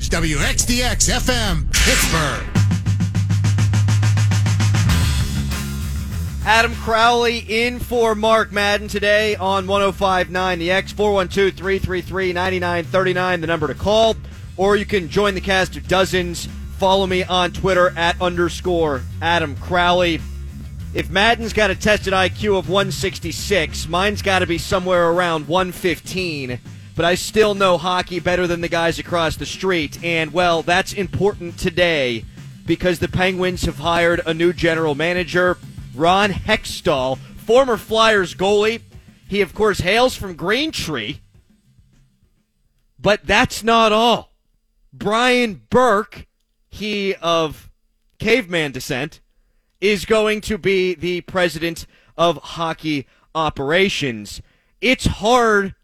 WXDX FM, Pittsburgh. Adam Crowley in for Mark Madden today on 1059 The X 412 333 9939, the number to call. Or you can join the cast of dozens. Follow me on Twitter at underscore Adam Crowley. If Madden's got a tested IQ of 166, mine's got to be somewhere around 115. But I still know hockey better than the guys across the street. And, well, that's important today because the Penguins have hired a new general manager. Ron Hextall, former Flyers goalie. He, of course, hails from Greentree. But that's not all. Brian Burke, he of caveman descent, is going to be the president of hockey operations. It's hard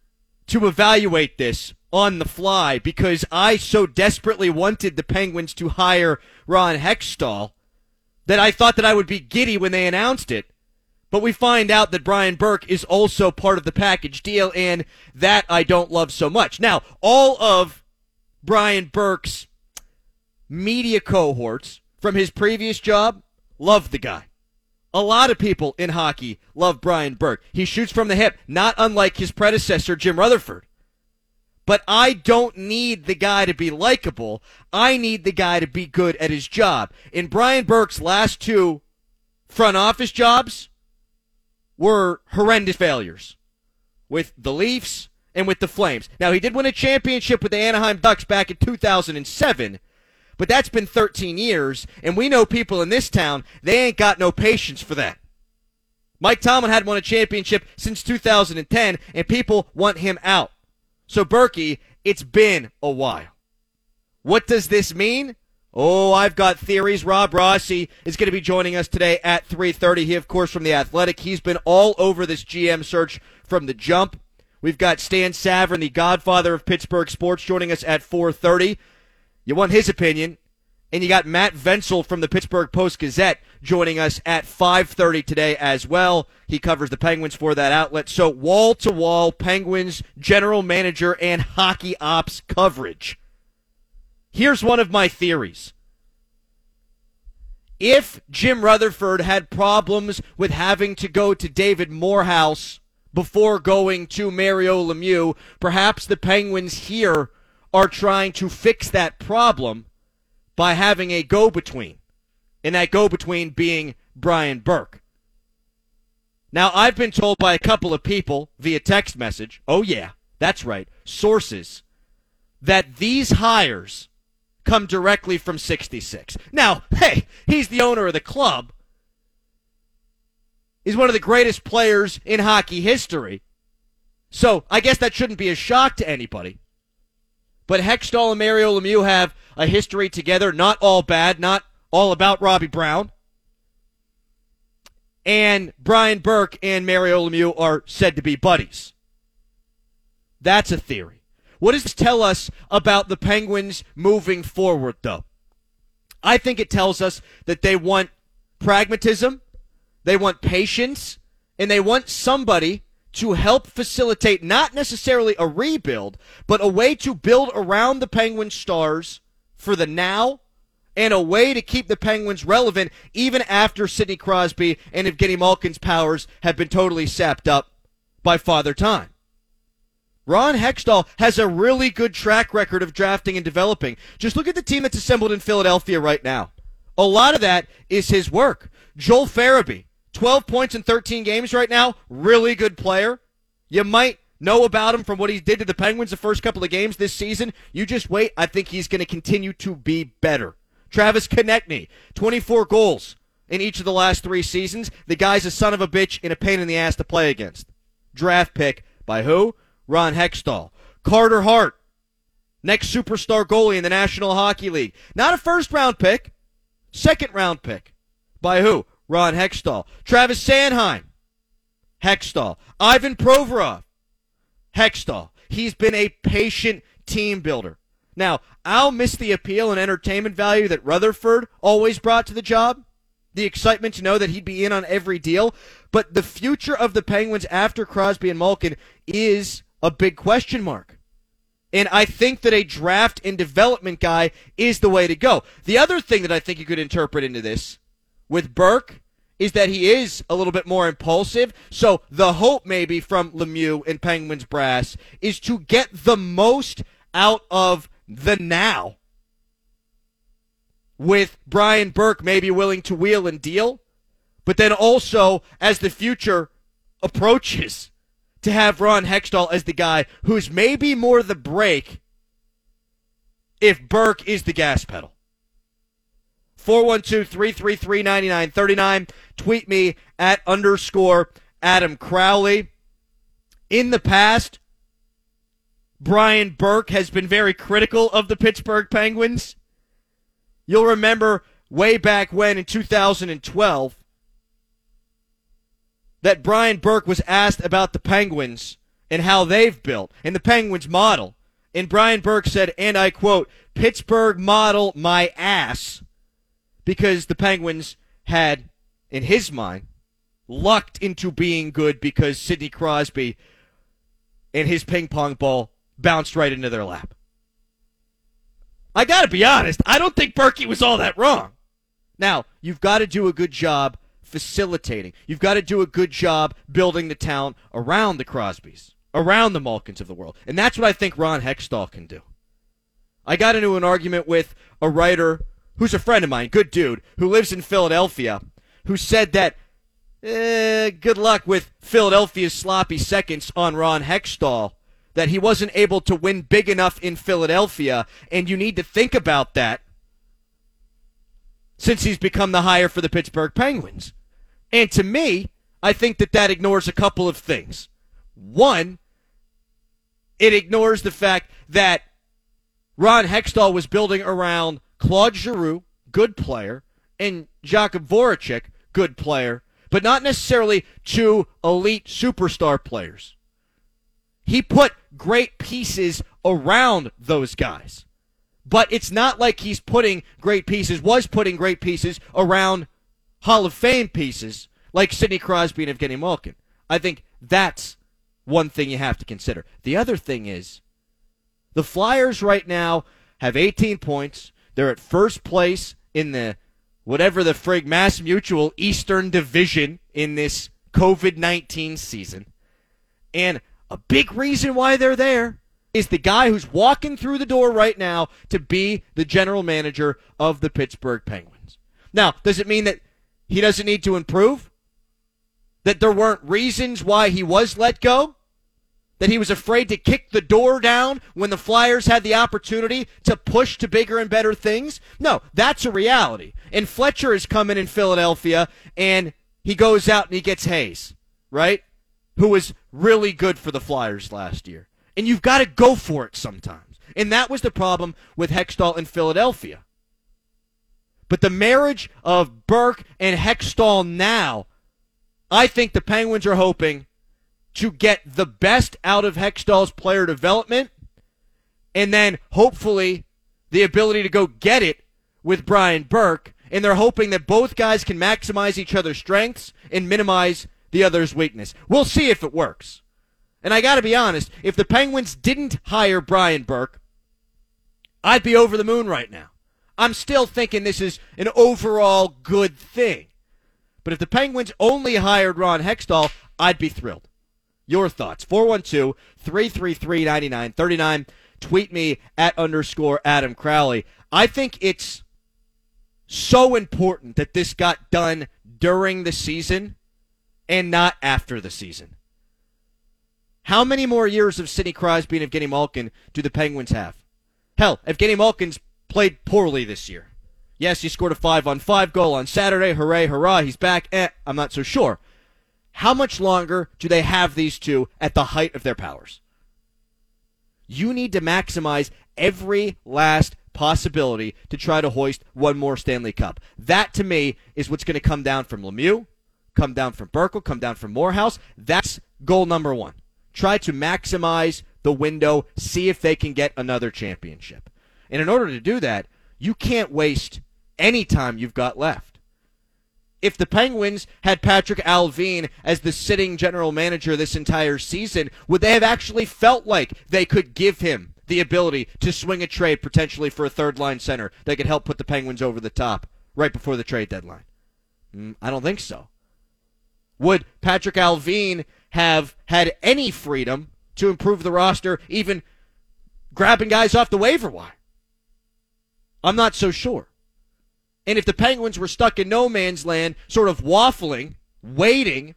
to evaluate this on the fly because I so desperately wanted the Penguins to hire Ron Hextall that I thought that I would be giddy when they announced it. But we find out that Brian Burke is also part of the package deal, and that I don't love so much. Now, all of Brian Burke's media cohorts from his previous job love the guy. A lot of people in hockey love Brian Burke. He shoots from the hip, not unlike his predecessor, Jim Rutherford. But I don't need the guy to be likable. I need the guy to be good at his job. In Brian Burke's last two front office jobs were horrendous failures with the Leafs and with the Flames. Now, he did win a championship with the Anaheim Ducks back in 2007, but that's been 13 years, and we know people in this town, they ain't got no patience for that. Mike Tomlin hadn't won a championship since 2010, and people want him out. So, Berkey, it's been a while. What does this mean? Oh, I've got theories. Rob Rossi is going to be joining us today at 3:30. He, of course, from the Athletic. He's been all over this GM search from the jump. We've got Stan Savran, the godfather of Pittsburgh sports, joining us at 4:30. You want his opinion, and you got Matt Vensel from the Pittsburgh Post Gazette joining us at 5:30 today as well. He covers the Penguins for that outlet. So wall to wall Penguins general manager and hockey ops coverage. Here's one of my theories. If Jim Rutherford had problems with having to go to David Morehouse before going to Mario Lemieux, perhaps the Penguins here are trying to fix that problem by having a go between and that go between being Brian Burke. Now, I've been told by a couple of people via text message, oh, yeah, that's right, sources, that these hires come directly from 66. Now, hey, he's the owner of the club. He's one of the greatest players in hockey history. So I guess that shouldn't be a shock to anybody. But Hextall and Mario Lemieux have a history together, not all bad, not all about Robbie Brown. And Brian Burke and Mario Lemieux are said to be buddies. That's a theory. What does this tell us about the Penguins moving forward, though? I think it tells us that they want pragmatism, they want patience, and they want somebody to help facilitate not necessarily a rebuild, but a way to build around the Penguin stars for the now and a way to keep the Penguins relevant even after Sidney Crosby and Evgeny Malkin's powers have been totally sapped up by Father Time. Ron Hextall has a really good track record of drafting and developing. Just look at the team that's assembled in Philadelphia right now. A lot of that is his work. Joel Farabee, 12 points in 13 games right now, really good player. You might know about him from what he did to the Penguins the first couple of games this season. You just wait. I think he's going to continue to be better. Travis Konecny, 24 goals in each of the last three seasons. The guy's a son of a bitch and a pain in the ass to play against. Draft pick by who? Ron Hextall. Carter Hart, next superstar goalie in the National Hockey League. Not a first round pick, second round pick. By who? Ron Hextall. Travis Sanheim, Hextall. Ivan Provorov, Hextall. He's been a patient team builder. Now, I'll miss the appeal and entertainment value that Rutherford always brought to the job. The excitement to know that he'd be in on every deal. But the future of the Penguins after Crosby and Malkin is a big question mark. And I think that a draft and development guy is the way to go. The other thing that I think you could interpret into this with Burke is that he is a little bit more impulsive. So the hope maybe from Lemieux and Penguins brass is to get the most out of the now. With Brian Burke maybe willing to wheel and deal, but then also as the future approaches to have Ron Hextall as the guy who's maybe more the brake if Burke is the gas pedal. 412 333 9939. Tweet me at underscore Adam Crowley. In the past, Brian Burke has been very critical of the Pittsburgh Penguins. You'll remember way back when in 2012 that Brian Burke was asked about the Penguins and how they've built and the Penguins model. And Brian Burke said, and I quote, Pittsburgh model my ass because the Penguins had, in his mind, lucked into being good because Sidney Crosby and his ping pong ball bounced right into their lap. I got to be honest, I don't think Berkey was all that wrong. Now, you've got to do a good job facilitating. You've got to do a good job building the talent around the Crosbys, around the Malkins of the world. And that's what I think Ron Hextall can do. I got into an argument with a writer who's a friend of mine, good dude, who lives in Philadelphia, who said that eh, good luck with Philadelphia's sloppy seconds on Ron Hextall, that he wasn't able to win big enough in Philadelphia, and you need to think about that since he's become the hire for the Pittsburgh Penguins. And to me, I think that that ignores a couple of things. One, it ignores the fact that Ron Hextall was building around Claude Giroux, good player, and Jakub Voracek, good player, but not necessarily two elite superstar players. He put great pieces around those guys. But it's not like he's putting great pieces, was putting great pieces around Hall of Fame pieces like Sidney Crosby and Evgeny Malkin. I think that's one thing you have to consider. The other thing is the Flyers right now have 18 points. They're at first place in the whatever the frig Mass Mutual Eastern Division in this COVID 19 season. And a big reason why they're there is the guy who's walking through the door right now to be the general manager of the Pittsburgh Penguins. Now, does it mean that he doesn't need to improve? That there weren't reasons why he was let go? That he was afraid to kick the door down when the Flyers had the opportunity to push to bigger and better things? No, that's a reality. And Fletcher is coming in Philadelphia and he goes out and he gets Hayes, right? Who was really good for the Flyers last year. And you've got to go for it sometimes. And that was the problem with Hextall in Philadelphia. But the marriage of Burke and Hextall now, I think the Penguins are hoping to get the best out of Hextall's player development and then hopefully the ability to go get it with Brian Burke. And they're hoping that both guys can maximize each other's strengths and minimize the other's weakness. We'll see if it works. And I got to be honest, if the Penguins didn't hire Brian Burke, I'd be over the moon right now. I'm still thinking this is an overall good thing. But if the Penguins only hired Ron Hextall, I'd be thrilled your thoughts. 412 333 9939. Tweet me at underscore Adam Crowley. I think it's so important that this got done during the season and not after the season. How many more years of Sidney Crosby and Evgeny Malkin do the Penguins have? Hell, Evgeny Malkin's played poorly this year. Yes, he scored a 5 on 5 goal on Saturday. Hooray, hurrah, he's back. Eh, I'm not so sure. How much longer do they have these two at the height of their powers? You need to maximize every last possibility to try to hoist one more Stanley Cup. That to me is what's going to come down from Lemieux, come down from Burkle, come down from Morehouse. That's goal number one. Try to maximize the window, see if they can get another championship. And in order to do that, you can't waste any time you've got left if the Penguins had Patrik Allvin as the sitting general manager this entire season, would they have actually felt like they could give him the ability to swing a trade potentially for a third line center that could help put the Penguins over the top right before the trade deadline? Mm, I don't think so. Would Patrik Allvin have had any freedom to improve the roster, even grabbing guys off the waiver wire? I'm not so sure. And if the Penguins were stuck in no man's land, sort of waffling, waiting,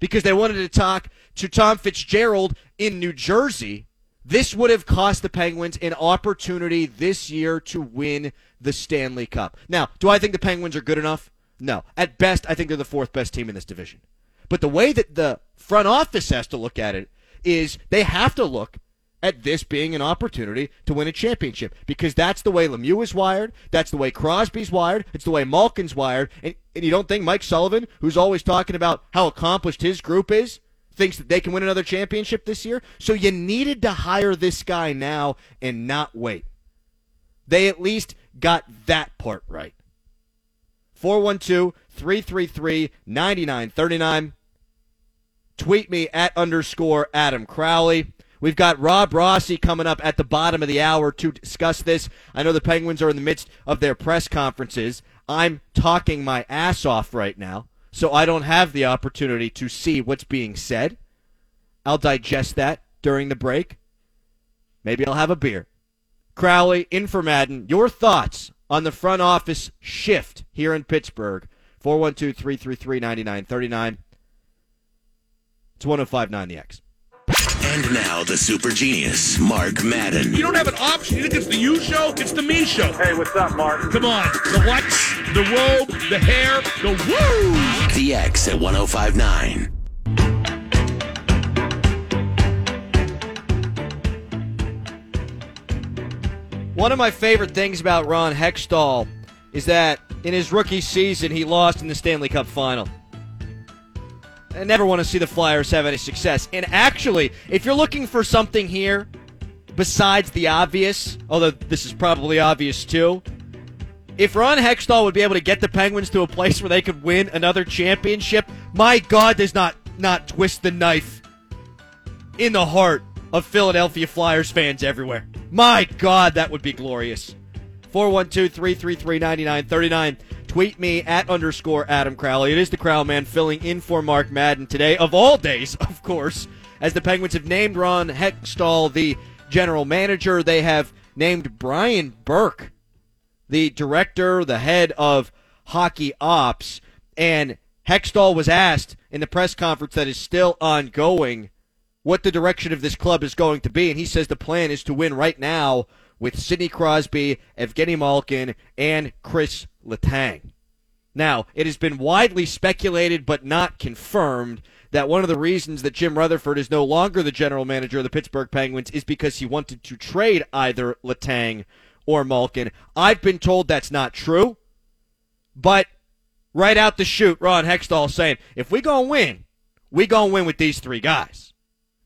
because they wanted to talk to Tom Fitzgerald in New Jersey, this would have cost the Penguins an opportunity this year to win the Stanley Cup. Now, do I think the Penguins are good enough? No. At best, I think they're the fourth best team in this division. But the way that the front office has to look at it is they have to look at this being an opportunity to win a championship because that's the way Lemieux is wired. That's the way Crosby's wired. It's the way Malkin's wired. And, and you don't think Mike Sullivan, who's always talking about how accomplished his group is, thinks that they can win another championship this year? So you needed to hire this guy now and not wait. They at least got that part right. 412 333 9939. Tweet me at underscore Adam Crowley. We've got Rob Rossi coming up at the bottom of the hour to discuss this. I know the Penguins are in the midst of their press conferences. I'm talking my ass off right now, so I don't have the opportunity to see what's being said. I'll digest that during the break. Maybe I'll have a beer. Crowley, in for Madden, your thoughts on the front office shift here in Pittsburgh. 412 333 9939. It's 1059 The X. And now the super genius, Mark Madden. You don't have an option. You think it's the you show? It's the me show. Hey, what's up, Mark? Come on. The lights, the robe, the hair, the woo! The X at 1059. One of my favorite things about Ron Hextall is that in his rookie season, he lost in the Stanley Cup final. I never want to see the Flyers have any success. And actually, if you're looking for something here besides the obvious, although this is probably obvious too, if Ron Hextall would be able to get the Penguins to a place where they could win another championship, my God, does not not twist the knife in the heart of Philadelphia Flyers fans everywhere. My God, that would be glorious. 412 333 9939. Tweet me at underscore Adam Crowley. It is the Crow Man filling in for Mark Madden today, of all days, of course, as the Penguins have named Ron Hextall the general manager. They have named Brian Burke the director, the head of hockey ops. And Hextall was asked in the press conference that is still ongoing what the direction of this club is going to be. And he says the plan is to win right now with Sidney Crosby, Evgeny Malkin, and Chris Letang. Now, it has been widely speculated but not confirmed that one of the reasons that Jim Rutherford is no longer the general manager of the Pittsburgh Penguins is because he wanted to trade either Letang or Malkin. I've been told that's not true, but right out the chute, Ron Hextall saying, if we gonna win, we gonna win with these three guys.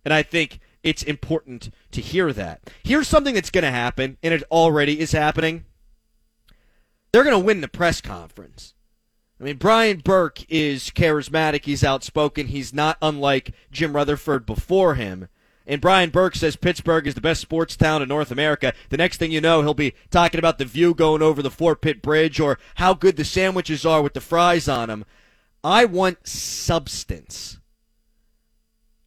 And I think it's important to hear that. Here's something that's gonna happen, and it already is happening. They're gonna win the press conference. I mean, Brian Burke is charismatic. He's outspoken. He's not unlike Jim Rutherford before him. And Brian Burke says Pittsburgh is the best sports town in North America. The next thing you know, he'll be talking about the view going over the Fort Pitt Bridge or how good the sandwiches are with the fries on them. I want substance.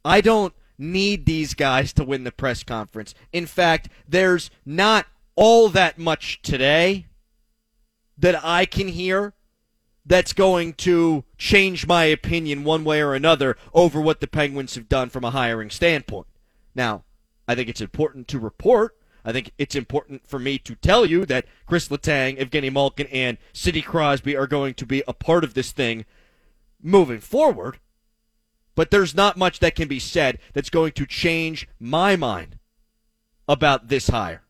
I don't need these guys to win the press conference. In fact, there's not all that much today that I can hear that's going to change my opinion one way or another over what the Penguins have done from a hiring standpoint. Now, I think it's important to report. I think it's important for me to tell you that Chris Letang, Evgeny Malkin, and Sidney Crosby are going to be a part of this thing moving forward. But there's not much that can be said that's going to change my mind about this hire.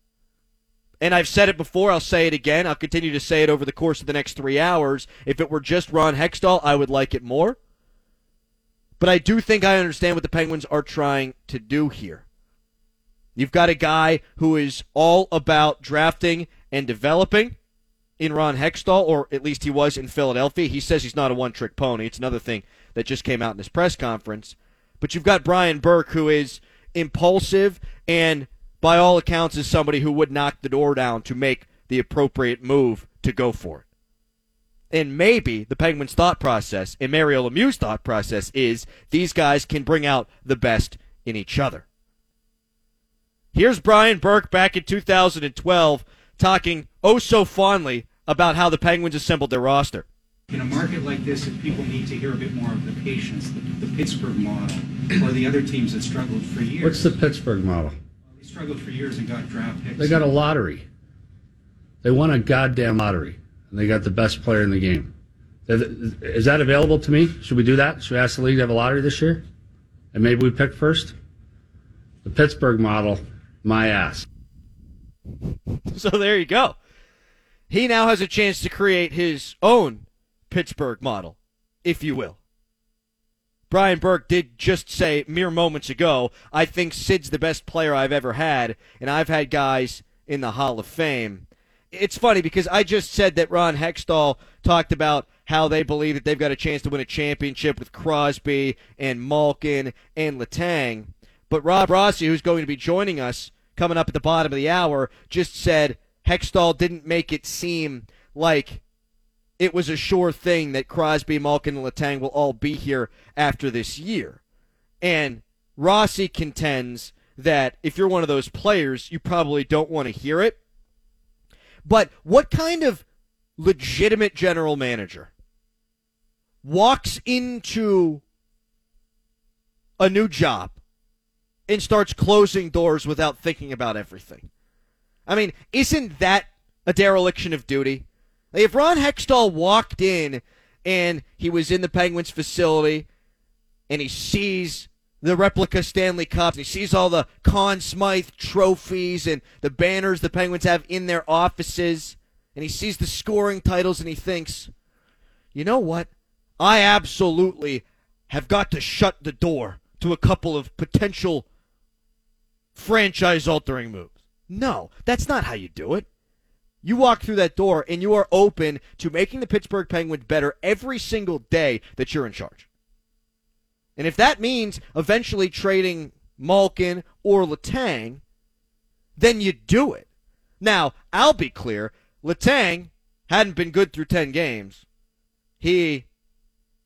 And I've said it before, I'll say it again. I'll continue to say it over the course of the next three hours. If it were just Ron Hextall, I would like it more. But I do think I understand what the Penguins are trying to do here. You've got a guy who is all about drafting and developing in Ron Hextall, or at least he was in Philadelphia. He says he's not a one trick pony. It's another thing that just came out in his press conference. But you've got Brian Burke, who is impulsive and by all accounts, is somebody who would knock the door down to make the appropriate move to go for it. And maybe the Penguins' thought process and Mario Lemieux's thought process is these guys can bring out the best in each other. Here's Brian Burke back in 2012 talking oh so fondly about how the Penguins assembled their roster. In a market like this, if people need to hear a bit more of the patience, the, the Pittsburgh model, or the other teams that struggled for years. What's the Pittsburgh model? They struggled for years and got draft picks. They got a lottery. They won a goddamn lottery, and they got the best player in the game. Is that available to me? Should we do that? Should we ask the league to have a lottery this year? And maybe we pick first? The Pittsburgh model, my ass. So there you go. He now has a chance to create his own Pittsburgh model, if you will. Brian Burke did just say mere moments ago, I think Sid's the best player I've ever had, and I've had guys in the Hall of Fame. It's funny because I just said that Ron Hextall talked about how they believe that they've got a chance to win a championship with Crosby and Malkin and Letang. But Rob Rossi, who's going to be joining us coming up at the bottom of the hour, just said Hextall didn't make it seem like it was a sure thing that Crosby, Malkin, and Letang will all be here after this year. And Rossi contends that if you're one of those players, you probably don't want to hear it. But what kind of legitimate general manager walks into a new job and starts closing doors without thinking about everything? I mean, isn't that a dereliction of duty? Like if Ron Hextall walked in and he was in the Penguins facility and he sees the replica Stanley Cups, he sees all the Conn Smythe trophies and the banners the Penguins have in their offices, and he sees the scoring titles and he thinks, you know what? I absolutely have got to shut the door to a couple of potential franchise altering moves. No, that's not how you do it. You walk through that door and you are open to making the Pittsburgh Penguins better every single day that you're in charge. And if that means eventually trading Malkin or Letang, then you do it. Now, I'll be clear, Letang hadn't been good through 10 games. He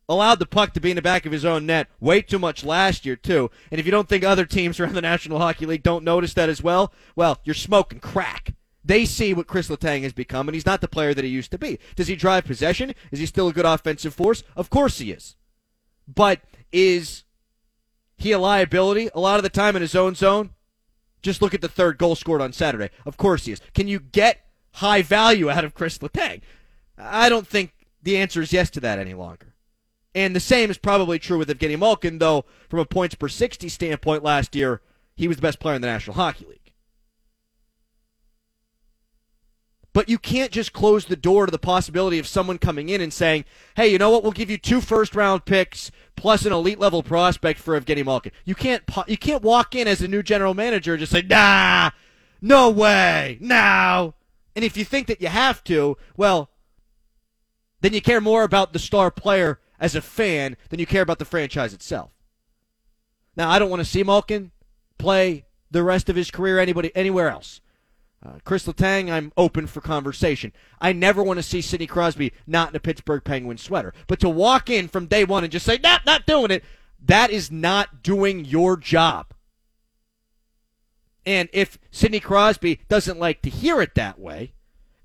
allowed the puck to be in the back of his own net way too much last year, too. And if you don't think other teams around the National Hockey League don't notice that as well, well, you're smoking crack. They see what Chris Letang has become, and he's not the player that he used to be. Does he drive possession? Is he still a good offensive force? Of course he is. But is he a liability a lot of the time in his own zone? Just look at the third goal scored on Saturday. Of course he is. Can you get high value out of Chris Letang? I don't think the answer is yes to that any longer. And the same is probably true with Evgeny Malkin, though from a points per 60 standpoint last year, he was the best player in the National Hockey League. But you can't just close the door to the possibility of someone coming in and saying, hey, you know what? We'll give you two first round picks plus an elite level prospect for Evgeny Malkin. You can't, you can't walk in as a new general manager and just say, nah, no way, now. And if you think that you have to, well, then you care more about the star player as a fan than you care about the franchise itself. Now, I don't want to see Malkin play the rest of his career anybody anywhere else. Uh, Chris Letang, I'm open for conversation. I never want to see Sidney Crosby not in a Pittsburgh Penguins sweater. But to walk in from day one and just say, not, not doing it, that is not doing your job. And if Sidney Crosby doesn't like to hear it that way,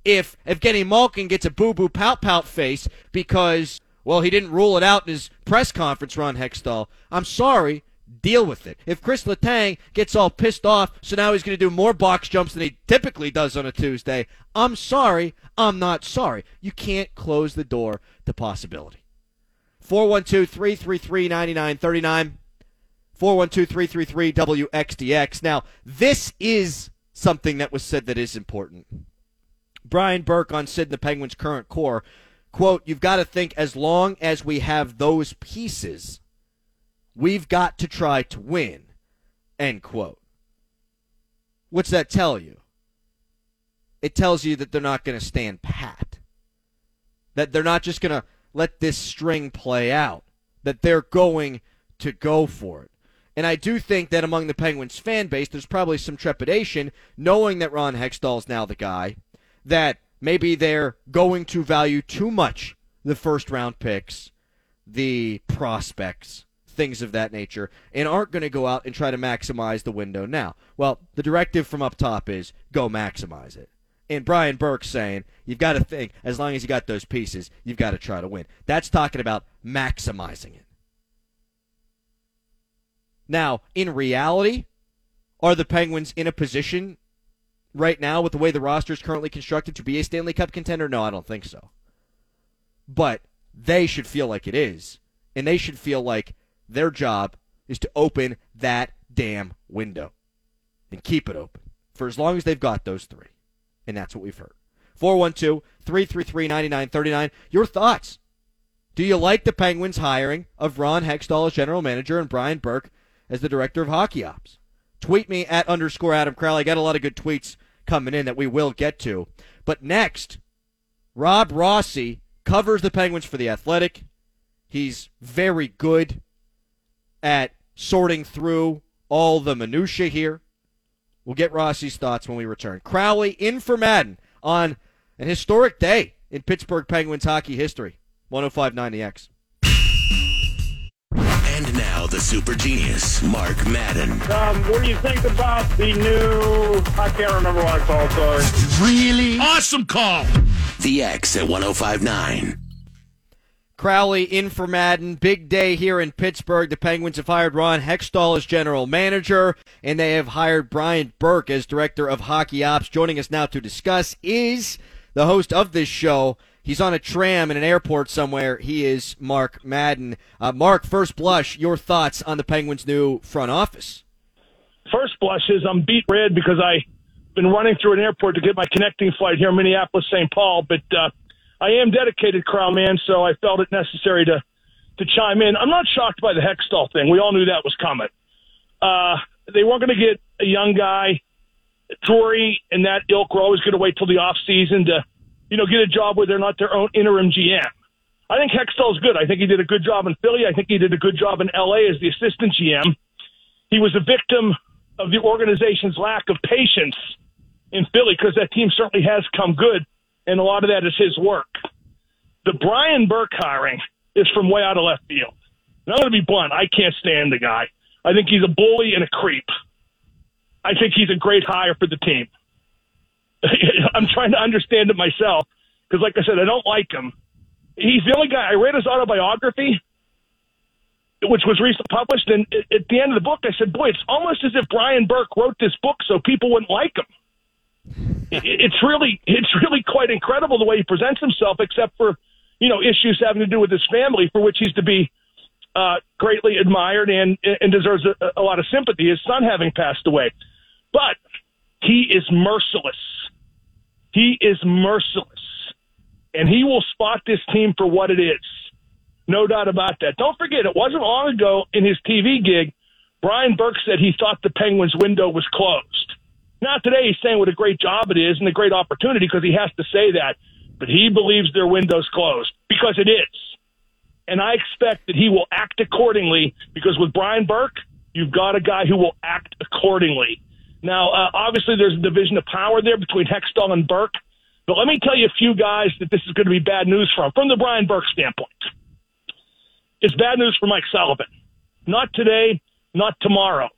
if Evgeny Malkin gets a boo boo pout pout face because, well, he didn't rule it out in his press conference, Ron Hextall, I'm sorry, deal with it. If Chris Letang gets all pissed off, so now he's going to do more box jumps than he typically does on a Tuesday, I'm sorry, I'm not sorry. You can't close the door to possibility. 412 333 9939. 412 333 WXDX. Now, this is something that was said that is important. Brian Burke on Sid and the Penguins' current core. Quote, you've got to think as long as we have those pieces We've got to try to win. End quote. What's that tell you? It tells you that they're not going to stand pat. That they're not just going to let this string play out. That they're going to go for it. And I do think that among the Penguins fan base, there's probably some trepidation knowing that Ron Hextall's now the guy, that maybe they're going to value too much the first round picks, the prospects, things of that nature, and aren't going to go out and try to maximize the window now. Well, the directive from up top is go maximize it. And Brian Burke saying, you've got to think, as long as you got those pieces, you've got to try to win. That's talking about maximizing it. Now, in reality, are the Penguins in a position right now with the way the roster is currently constructed to be a Stanley Cup contender? No, I don't think so. But they should feel like it is. And they should feel like their job is to open that damn window and keep it open for as long as they've got those three. And that's what we've heard. 412 333 9939. Your thoughts. Do you like the Penguins hiring of Ron Hextall as general manager and Brian Burke as the director of hockey ops? Tweet me at underscore Adam Crowley. I got a lot of good tweets coming in that we will get to. But next, Rob Rossi covers the Penguins for The Athletic. He's very good at sorting through all the minutiae here. We'll get Rossi's thoughts when we return. Crowley in for Madden on an historic day in Pittsburgh Penguins hockey history. 1059 The X. And now the super genius, Mark Madden. Um, what do you think about the new? I can't remember what I called. Sorry. Really? Awesome call. The X at 1059. Crowley in for Madden. Big day here in Pittsburgh. The Penguins have hired Ron Hextall as general manager, and they have hired Brian Burke as director of hockey ops. Joining us now to discuss is the host of this show. He's on a tram in an airport somewhere. He is Mark Madden. Uh, Mark, first blush, your thoughts on the Penguins' new front office? First blush is I'm beat red because I've been running through an airport to get my connecting flight here in Minneapolis, St. Paul. But uh, I am dedicated, Crown Man, so I felt it necessary to to chime in. I'm not shocked by the Hextall thing. We all knew that was coming. Uh, they weren't going to get a young guy. Torrey and that ilk were always going to wait till the off season to, you know, get a job where they're not their own interim GM. I think Hextall's good. I think he did a good job in Philly. I think he did a good job in LA as the assistant GM. He was a victim of the organization's lack of patience in Philly because that team certainly has come good, and a lot of that is his work. The Brian Burke hiring is from way out of left field. And I'm going to be blunt. I can't stand the guy. I think he's a bully and a creep. I think he's a great hire for the team. I'm trying to understand it myself because, like I said, I don't like him. He's the only guy. I read his autobiography, which was recently published, and at the end of the book, I said, "Boy, it's almost as if Brian Burke wrote this book so people wouldn't like him." It's really, it's really quite incredible the way he presents himself, except for you know issues having to do with his family, for which he's to be uh, greatly admired and and deserves a, a lot of sympathy. His son having passed away, but he is merciless. He is merciless, and he will spot this team for what it is. No doubt about that. Don't forget, it wasn't long ago in his TV gig, Brian Burke said he thought the Penguins' window was closed. Not today. He's saying what a great job it is and a great opportunity because he has to say that. But he believes their window's closed because it is. And I expect that he will act accordingly because with Brian Burke, you've got a guy who will act accordingly. Now, uh, obviously, there's a division of power there between Hextall and Burke. But let me tell you a few guys that this is going to be bad news from, from the Brian Burke standpoint. It's bad news for Mike Sullivan. Not today, not tomorrow.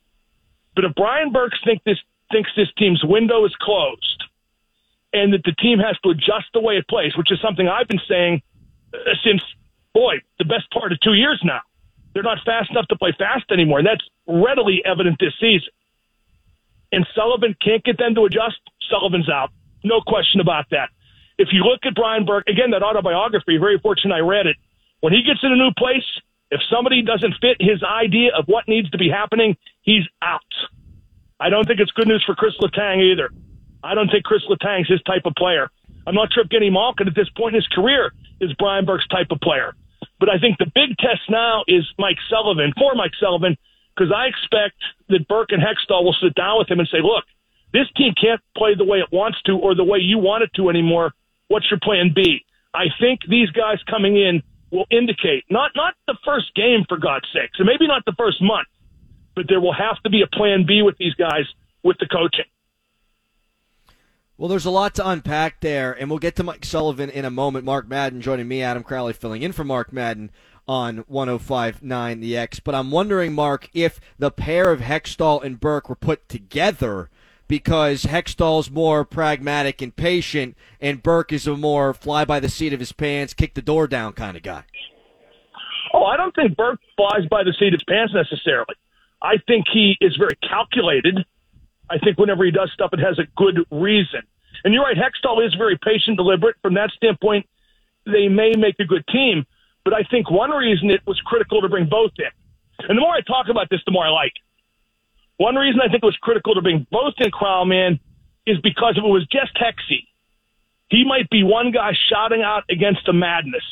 But if Brian Burke think this, thinks this team's window is closed and that the team has to adjust the way it plays, which is something I've been saying uh, since, boy, the best part of two years now. They're not fast enough to play fast anymore. And that's readily evident this season. And Sullivan can't get them to adjust. Sullivan's out. No question about that. If you look at Brian Burke, again, that autobiography, very fortunate I read it. When he gets in a new place, if somebody doesn't fit his idea of what needs to be happening, he's out. I don't think it's good news for Chris Letang either. I don't think Chris Letang's his type of player. I'm not sure if Kenny Malkin at this point in his career is Brian Burke's type of player. But I think the big test now is Mike Sullivan, for Mike Sullivan, because I expect that Burke and Hextall will sit down with him and say, look, this team can't play the way it wants to or the way you want it to anymore. What's your plan B? I think these guys coming in will indicate not not the first game for God's sakes, and maybe not the first month, but there will have to be a plan B with these guys with the coaching. Well, there's a lot to unpack there, and we'll get to Mike Sullivan in a moment. Mark Madden joining me, Adam Crowley filling in for Mark Madden on 105.9 The X. But I'm wondering, Mark, if the pair of Hextall and Burke were put together because Hextall's more pragmatic and patient, and Burke is a more fly by the seat of his pants, kick the door down kind of guy. Oh, I don't think Burke flies by the seat of his pants necessarily. I think he is very calculated. I think whenever he does stuff, it has a good reason. And you're right, Hextall is very patient, deliberate. From that standpoint, they may make a good team. But I think one reason it was critical to bring both in, and the more I talk about this, the more I like. One reason I think it was critical to bring both in Crowman is because if it was just Hexy, he might be one guy shouting out against the madness.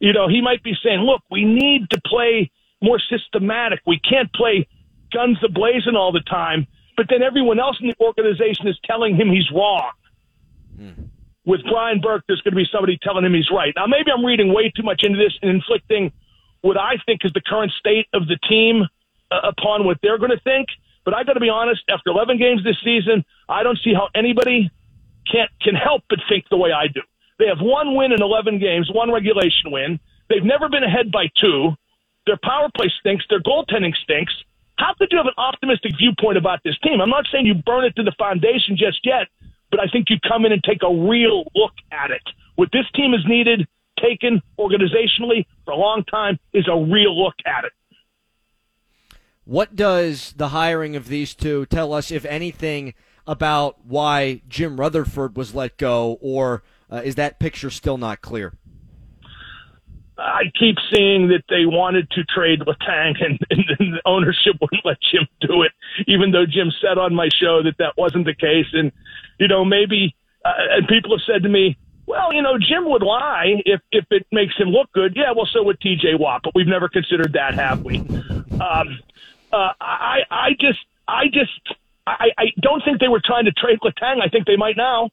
You know, he might be saying, look, we need to play more systematic. We can't play guns ablazing all the time but then everyone else in the organization is telling him he's wrong. Mm. With Brian Burke, there's going to be somebody telling him he's right. Now, maybe I'm reading way too much into this and inflicting what I think is the current state of the team uh, upon what they're going to think. But I got to be honest, after 11 games this season, I don't see how anybody can't can help but think the way I do. They have one win in 11 games, one regulation win. They've never been ahead by two. Their power play stinks. Their goaltending stinks. How could you have an optimistic viewpoint about this team? I'm not saying you burn it to the foundation just yet, but I think you come in and take a real look at it. What this team has needed, taken organizationally for a long time, is a real look at it. What does the hiring of these two tell us, if anything, about why Jim Rutherford was let go, or uh, is that picture still not clear? I keep seeing that they wanted to trade Letang, and, and, and the ownership wouldn't let Jim do it, even though Jim said on my show that that wasn't the case. And you know, maybe uh, and people have said to me, "Well, you know, Jim would lie if if it makes him look good." Yeah, well, so would T.J. Watt, but we've never considered that, have we? Um, uh, I I just I just I, I don't think they were trying to trade Letang. I think they might now.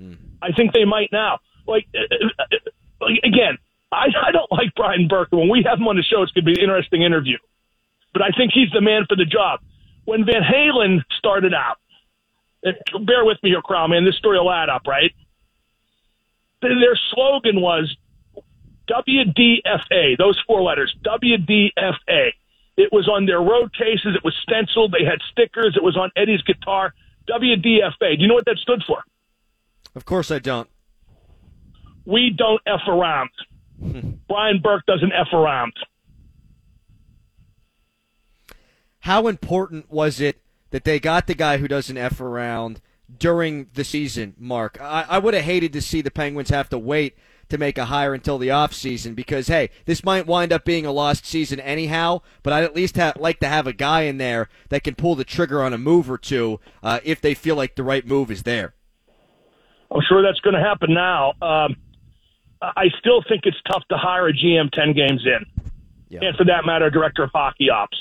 Mm. I think they might now. Like. Again, I, I don't like Brian Burke. When we have him on the show, it's going to be an interesting interview. But I think he's the man for the job. When Van Halen started out, bear with me here, Crown, man, this story will add up, right? Their slogan was WDFA, those four letters, WDFA. It was on their road cases. It was stenciled. They had stickers. It was on Eddie's guitar. WDFA. Do you know what that stood for? Of course I don't we don't F around. Brian Burke doesn't F around. How important was it that they got the guy who doesn't F around during the season, Mark? I, I would have hated to see the Penguins have to wait to make a hire until the offseason because, hey, this might wind up being a lost season anyhow, but I'd at least ha- like to have a guy in there that can pull the trigger on a move or two uh, if they feel like the right move is there. I'm sure that's going to happen now. Um, I still think it's tough to hire a GM 10 games in. Yeah. And for that matter, a director of hockey ops,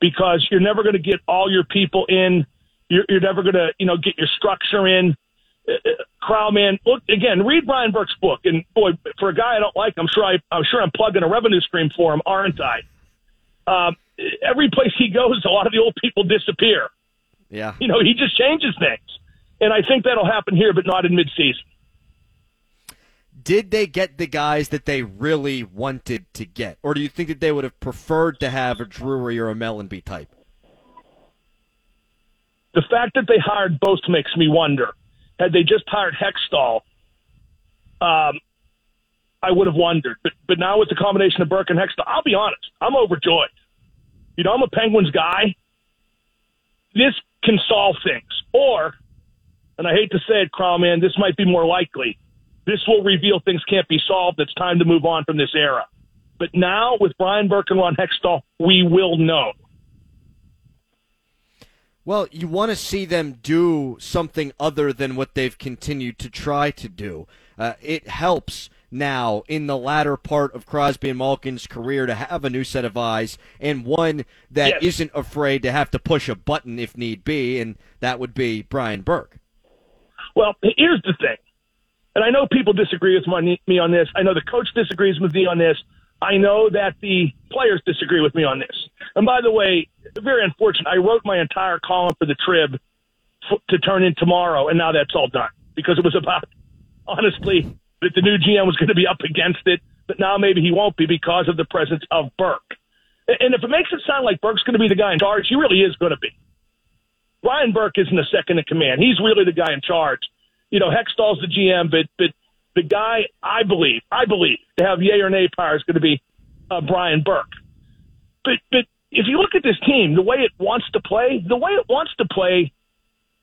because you're never going to get all your people in. You're, you're never going to, you know, get your structure in. Uh, uh, look again. Read Brian Burke's book, and boy, for a guy I don't like, I'm sure I, I'm sure I'm plugging a revenue stream for him, aren't I? Um, every place he goes, a lot of the old people disappear. Yeah, you know, he just changes things, and I think that'll happen here, but not in midseason did they get the guys that they really wanted to get? Or do you think that they would have preferred to have a Drury or a Mellanby type? The fact that they hired both makes me wonder. Had they just hired Hextall, um, I would have wondered. But but now with the combination of Burke and Hextall, I'll be honest, I'm overjoyed. You know, I'm a Penguins guy. This can solve things. Or, and I hate to say it, Crown man, this might be more likely this will reveal things can't be solved. It's time to move on from this era. But now, with Brian Burke and Ron Hextall, we will know. Well, you want to see them do something other than what they've continued to try to do. Uh, it helps now in the latter part of Crosby and Malkin's career to have a new set of eyes and one that yes. not afraid to have to push a button if need be, and that would be Brian Burke. Well, here's the thing and I know people disagree with me on this. I know the coach disagrees with me on this. I know that the players disagree with me on this. And by the way, very unfortunate. I wrote my entire column for the Trib f- to turn in tomorrow, and now that's all done because it was about, honestly, that the new GM was going to be up against it, but now maybe he won't be because of the presence of Burke. And if it makes it sound like Burke's going to be the guy in charge, he really is going to be. Brian Burke isn't a second in command. He's really the guy in charge. You know, Hextall's the GM, but but the guy I believe, I believe, to have yay or nay power is going to be uh, Brian Burke. But but if you look at this team, the way it wants to play, the way it wants to play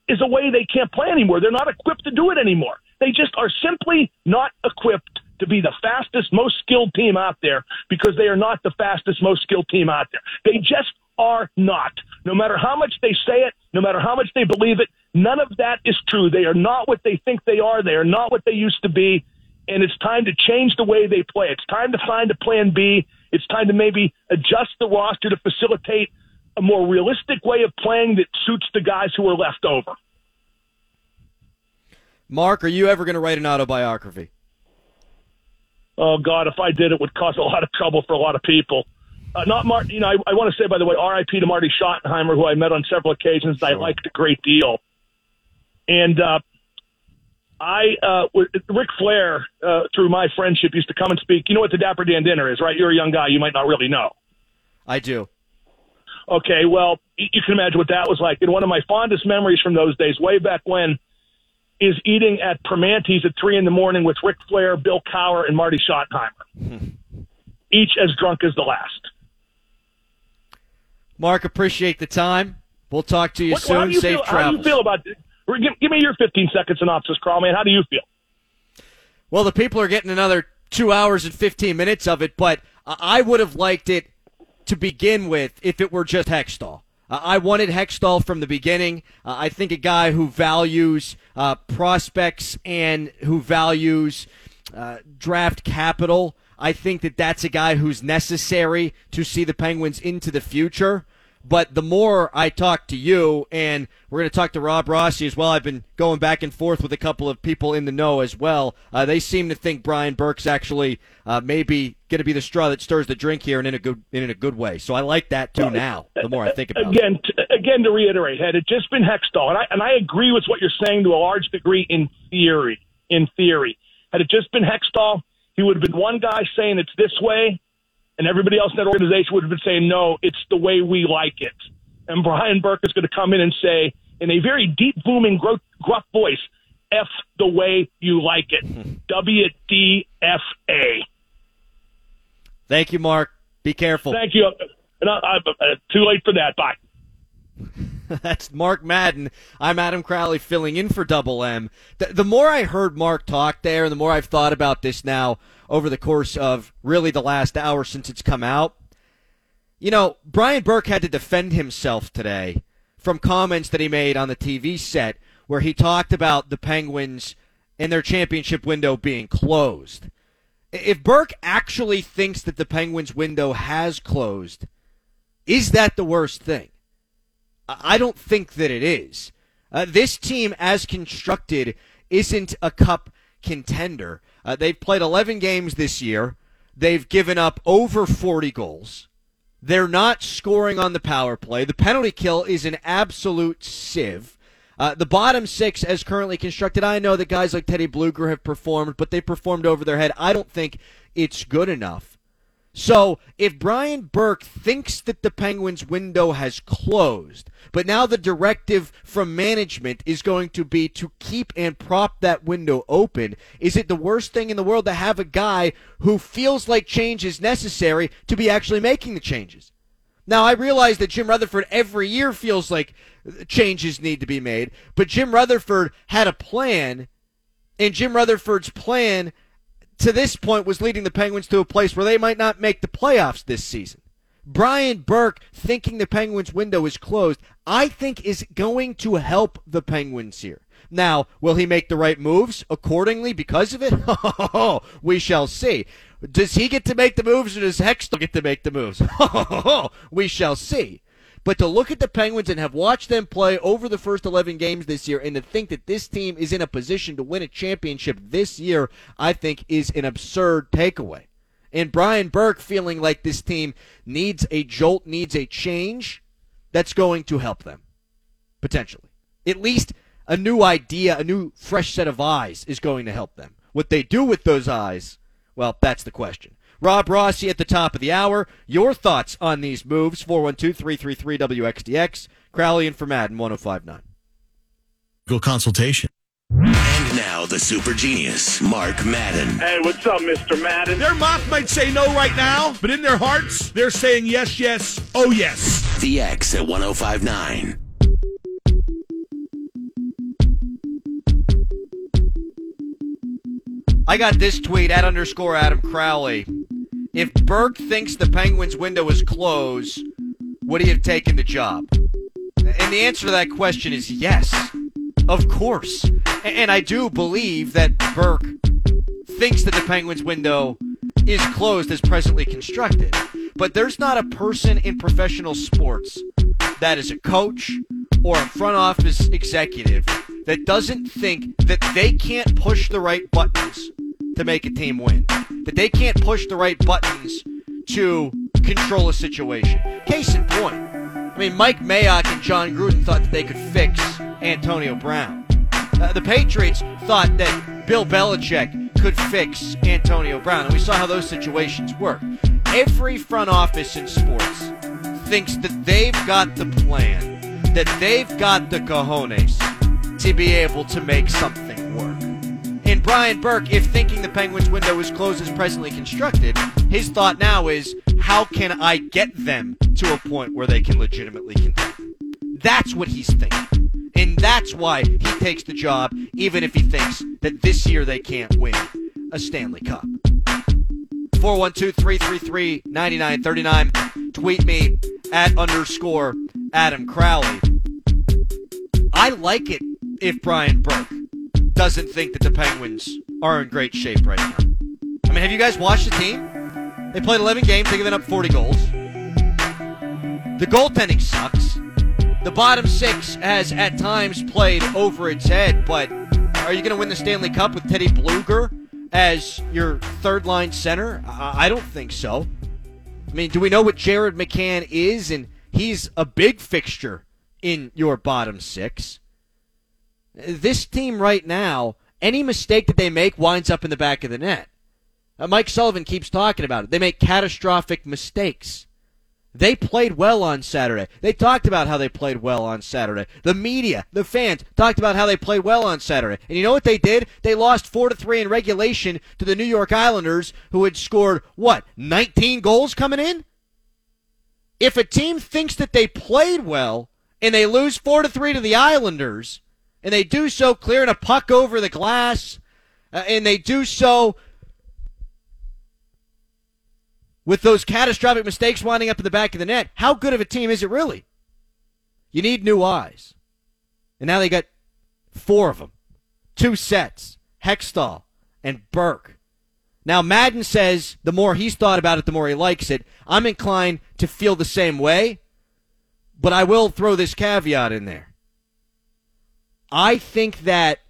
is a way they can't play anymore. They're not equipped to do it anymore. They just are simply not equipped to be the fastest, most skilled team out there because they are not the fastest, most skilled team out there. They just are not. No matter how much they say it, no matter how much they believe it, none of that is true. They are not what they think they are. They are not what they used to be. And it's time to change the way they play. It's time to find a plan B. It's time to maybe adjust the roster to facilitate a more realistic way of playing that suits the guys who are left over. Mark, are you ever going to write an autobiography? Oh God, if I did, it would cause a lot of trouble for a lot of people. Uh, not Martin. You know, I, I want to say by the way, R.I.P. to Marty Schottenheimer, who I met on several occasions. Sure. I liked a great deal, and uh, I uh, Ric Flair, uh, through my friendship, used to come and speak. You know what the Dapper Dan dinner is, right? You're a young guy, you might not really know. I do. Okay, well, you can imagine what that was like. And one of my fondest memories from those days, way back when, is eating at Primanti's at three in the morning with Ric Flair, Bill Cowher, and Marty Schottenheimer, each as drunk as the last. Mark, appreciate the time. We'll talk to you what, soon. You Safe feel, travels. How do you feel about? Give, give me your 15 second synopsis, Carl. Man, how do you feel? Well, the people are getting another two hours and 15 minutes of it, but I would have liked it to begin with if it were just Hextall. Uh, I wanted Hextall from the beginning. Uh, I think a guy who values uh, prospects and who values uh, draft capital. I think that that's a guy who's necessary to see the Penguins into the future. But the more I talk to you, and we're going to talk to Rob Rossi as well. I've been going back and forth with a couple of people in the know as well. Uh, they seem to think Brian Burke's actually uh, maybe going to be the straw that stirs the drink here, and in a good in a good way. So I like that too now. The more I think about again, it. Again, again to reiterate, had it just been Hextall, and I and I agree with what you're saying to a large degree in theory. In theory, had it just been Hextall, he would have been one guy saying it's this way, and everybody else in that organization would have been saying, no, it's the way we like it. And Brian Burke is going to come in and say, in a very deep, booming, gruff voice, F the way you like it. WDFA. Thank you, Mark. Be careful. Thank you. I, I, uh, too late for that. Bye. That's Mark Madden. I'm Adam Crowley filling in for Double M. The, the, more I heard Mark talk there, the more I've thought about this now over the course of really the last hour since it's come out. You know, Brian Burke had to defend himself today from comments that he made on the TV set where he talked about the Penguins and their championship window being closed. If Burke actually thinks that the Penguins window has closed, is that the worst thing? I don't think that it is. Uh, this team, as constructed, isn't a cup contender. Uh, they've played 11 games this year. They've given up over 40 goals. They're not scoring on the power play. The penalty kill is an absolute sieve. Uh, the bottom six, as currently constructed, I know that guys like Teddy Bluger have performed, but they performed over their head. I don't think it's good enough. So if Brian Burke thinks that the Penguins window has closed, but now the directive from management is going to be to keep and prop that window open, is it the worst thing in the world to have a guy who feels like change is necessary to be actually making the changes? Now, I realize that Jim Rutherford every year feels like changes need to be made, but Jim Rutherford had a plan, and Jim Rutherford's plan to this point was leading the Penguins to a place where they might not make the playoffs this season. Brian Burke thinking the Penguins window is closed, I think is going to help the Penguins here. Now, will he make the right moves accordingly because of it? Oh, we shall see. Does he get to make the moves or does Hextall get to make the moves? Oh, we shall see. But to look at the Penguins and have watched them play over the first 11 games this year and to think that this team is in a position to win a championship this year, I think is an absurd takeaway. And Brian Burke feeling like this team needs a jolt, needs a change, that's going to help them, potentially. At least a new idea, a new fresh set of eyes is going to help them. What they do with those eyes, well, that's the question. Rob Rossi at the top of the hour. Your thoughts on these moves, 412 333 WXDX. Crowley and for Madden 1059. Go consultation. And now the super genius, Mark Madden. Hey, what's up, Mr. Madden? Their mouth might say no right now, but in their hearts, they're saying yes, yes, oh yes. The X at 1059. I got this tweet at underscore Adam Crowley. If Burke thinks the Penguins' window is closed, would he have taken the job? And the answer to that question is yes. Of course. And I do believe that Burke thinks that the Penguins' window is closed as presently constructed. But there's not a person in professional sports that is a coach or a front office executive that doesn't think that they can't push the right buttons to make a team win. That they can't push the right buttons to control a situation. Case in point. I mean, Mike Mayock and Jon Gruden thought that they could fix Antonio Brown. Uh, the Patriots thought that Bill Belichick could fix Antonio Brown, and we saw how those situations work. Every front office in sports thinks that they've got the plan, that they've got the cojones to be able to make something. And Brian Burke, if thinking the Penguins window is closed as presently constructed, his thought now is how can I get them to a point where they can legitimately contend? That's what he's thinking. And that's why he takes the job, even if he thinks that this year they can't win a Stanley Cup. 412 333 9939. Tweet me at underscore Adam Crowley. I like it if Brian Burke doesn't think that the Penguins are in great shape right now. I mean, have you guys watched the team? They played 11 games, they've given up 40 goals. The goaltending sucks. The bottom six has at times played over its head, but are you going to win the Stanley Cup with Teddy Bluger as your third line center? I I don't think so. I mean, do we know what Jared McCann is? And he's a big fixture in your bottom six. This team right now, any mistake that they make winds up in the back of the net. Uh, Mike Sullivan keeps talking about it. They make catastrophic mistakes. They played well on Saturday. They talked about how they played well on Saturday. The media, the fans talked about how they played well on Saturday. And you know what they did? They lost 4 to 3 in regulation to the New York Islanders who had scored what? 19 goals coming in? If a team thinks that they played well and they lose 4 to 3 to the Islanders and they do so clearing a puck over the glass uh, and they do so with those catastrophic mistakes winding up in the back of the net, how good of a team is it really? You need new eyes. And now they got four of them. Two sets. Hextall and Burke. Now, Madden says the more he's thought about it, the more he likes it. I'm inclined to feel the same way, but I will throw this caveat in there. I think that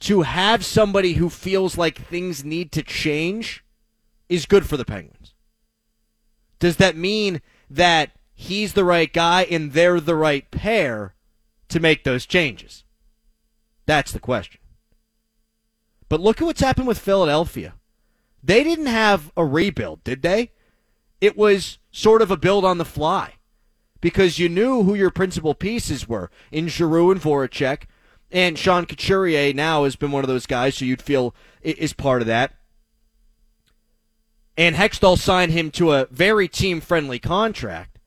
to have somebody who feels like things need to change is good for the Penguins. Does that mean that he's the right guy and they're the right pair to make those changes? That's the question. But look at what's happened with Philadelphia. They didn't have a rebuild, did they? It was sort of a build on the fly because you knew who your principal pieces were in Giroux and Voracek. And Sean Couturier now has been one of those guys who you'd feel is part of that and Hextall signed him to a very team friendly contract.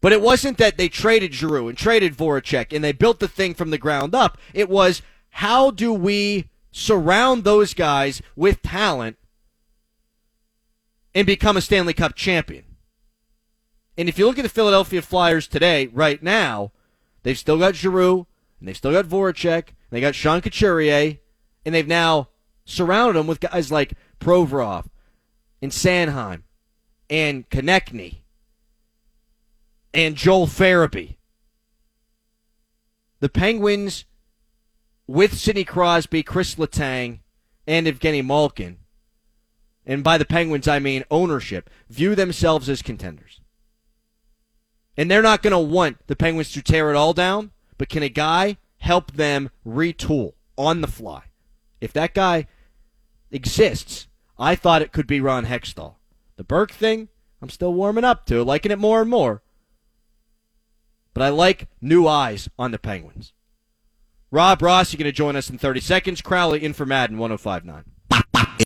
But it wasn't that they traded Giroux and traded Voracek and they built the thing from the ground up. It was how do we surround those guys with talent and become a Stanley Cup champion? And if you look at the Philadelphia Flyers today, right now, they've still got Giroux and they've still got Voracek, and they got Sean Couturier, and they've now surrounded them with guys like Provorov, and Sanheim and Konecny and Joel Farabee. The Penguins, with Sidney Crosby, Chris Letang, and Evgeny Malkin, and by the Penguins I mean ownership, view themselves as contenders. And they're not going to want the Penguins to tear it all down, but can a guy help them retool on the fly? If that guy exists, I thought it could be Ron Hextall. The Burke thing, I'm still warming up to, liking it more and more. But I like new eyes on the Penguins. Rob Ross, you're going to join us in 30 seconds. Crowley in for Madden 1059.